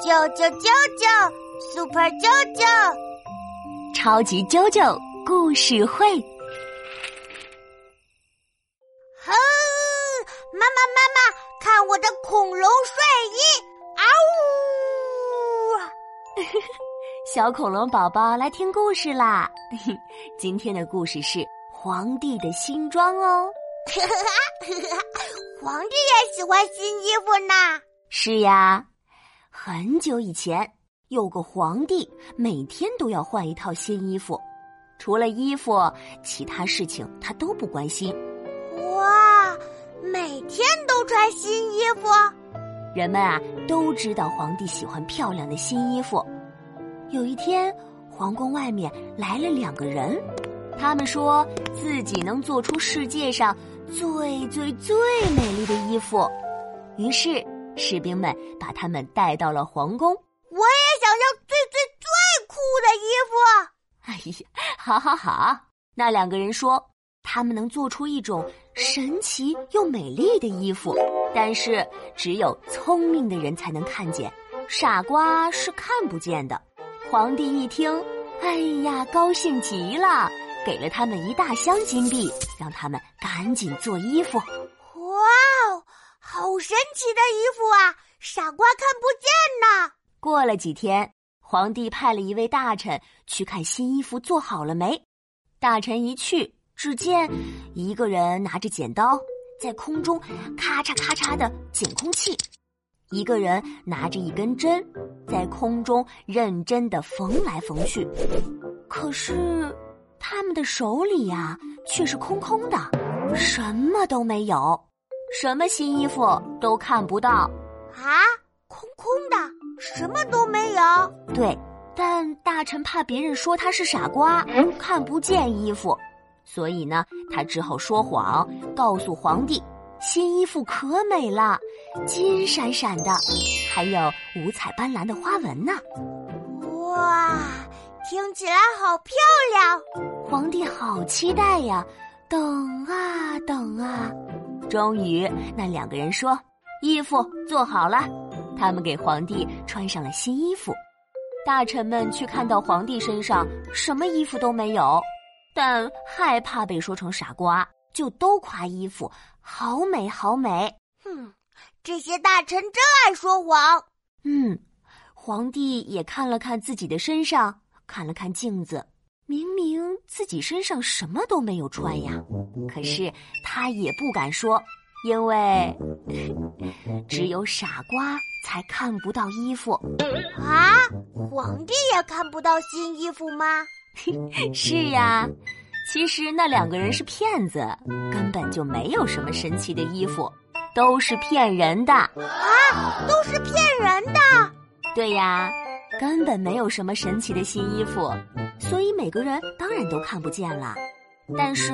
啾啾啾啾，Super 啾啾，超级啾啾故事会。哼，妈妈妈妈，看我的恐龙睡衣！啊呜！小恐龙宝宝来听故事啦！今天的故事是皇帝的新装哦。皇帝也喜欢新衣服呢。是呀。很久以前，有个皇帝，每天都要换一套新衣服。除了衣服，其他事情他都不关心。哇，每天都穿新衣服！人们啊都知道皇帝喜欢漂亮的新衣服。有一天，皇宫外面来了两个人，他们说自己能做出世界上最最最美丽的衣服。于是。士兵们把他们带到了皇宫。我也想要最最最酷的衣服。哎呀，好好好！那两个人说，他们能做出一种神奇又美丽的衣服，但是只有聪明的人才能看见，傻瓜是看不见的。皇帝一听，哎呀，高兴极了，给了他们一大箱金币，让他们赶紧做衣服。神奇的衣服啊！傻瓜看不见呢。过了几天，皇帝派了一位大臣去看新衣服做好了没。大臣一去，只见一个人拿着剪刀在空中咔嚓咔嚓的剪空气，一个人拿着一根针在空中认真的缝来缝去。可是他们的手里呀，却是空空的，什么都没有。什么新衣服都看不到，啊，空空的，什么都没有。对，但大臣怕别人说他是傻瓜，看不见衣服，所以呢，他只好说谎，告诉皇帝，新衣服可美了，金闪闪的，还有五彩斑斓的花纹呢。哇，听起来好漂亮！皇帝好期待呀，等啊等啊。终于，那两个人说：“衣服做好了。”他们给皇帝穿上了新衣服。大臣们却看到皇帝身上什么衣服都没有，但害怕被说成傻瓜，就都夸衣服好美好美。哼，这些大臣真爱说谎。嗯，皇帝也看了看自己的身上，看了看镜子。明明自己身上什么都没有穿呀，可是他也不敢说，因为只有傻瓜才看不到衣服啊！皇帝也看不到新衣服吗？是呀，其实那两个人是骗子，根本就没有什么神奇的衣服，都是骗人的啊！都是骗人的。对呀，根本没有什么神奇的新衣服。所以每个人当然都看不见了，但是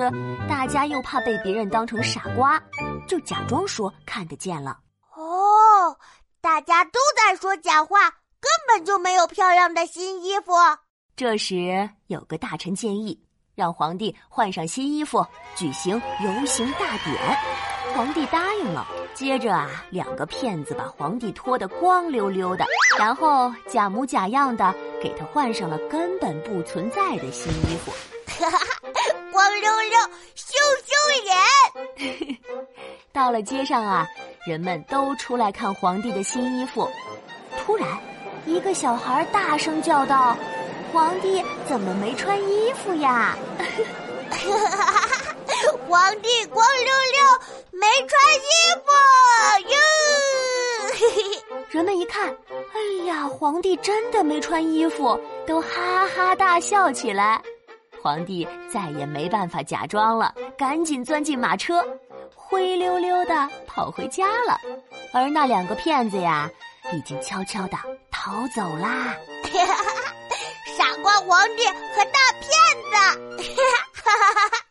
大家又怕被别人当成傻瓜，就假装说看得见了。哦，大家都在说假话，根本就没有漂亮的新衣服。这时有个大臣建议，让皇帝换上新衣服，举行游行大典。皇帝答应了。接着啊，两个骗子把皇帝脱得光溜溜的，然后假模假样的给他换上了根本不存在的新衣服。哈哈，光溜溜，羞羞脸。到了街上啊，人们都出来看皇帝的新衣服。突然，一个小孩大声叫道：“皇帝怎么没穿衣服呀？” 皇帝光溜溜，没穿衣服哟！嘿嘿，人们一看，哎呀，皇帝真的没穿衣服，都哈哈大笑起来。皇帝再也没办法假装了，赶紧钻进马车，灰溜溜的跑回家了。而那两个骗子呀，已经悄悄的逃走啦。傻瓜皇帝和大骗子，哈哈哈哈哈！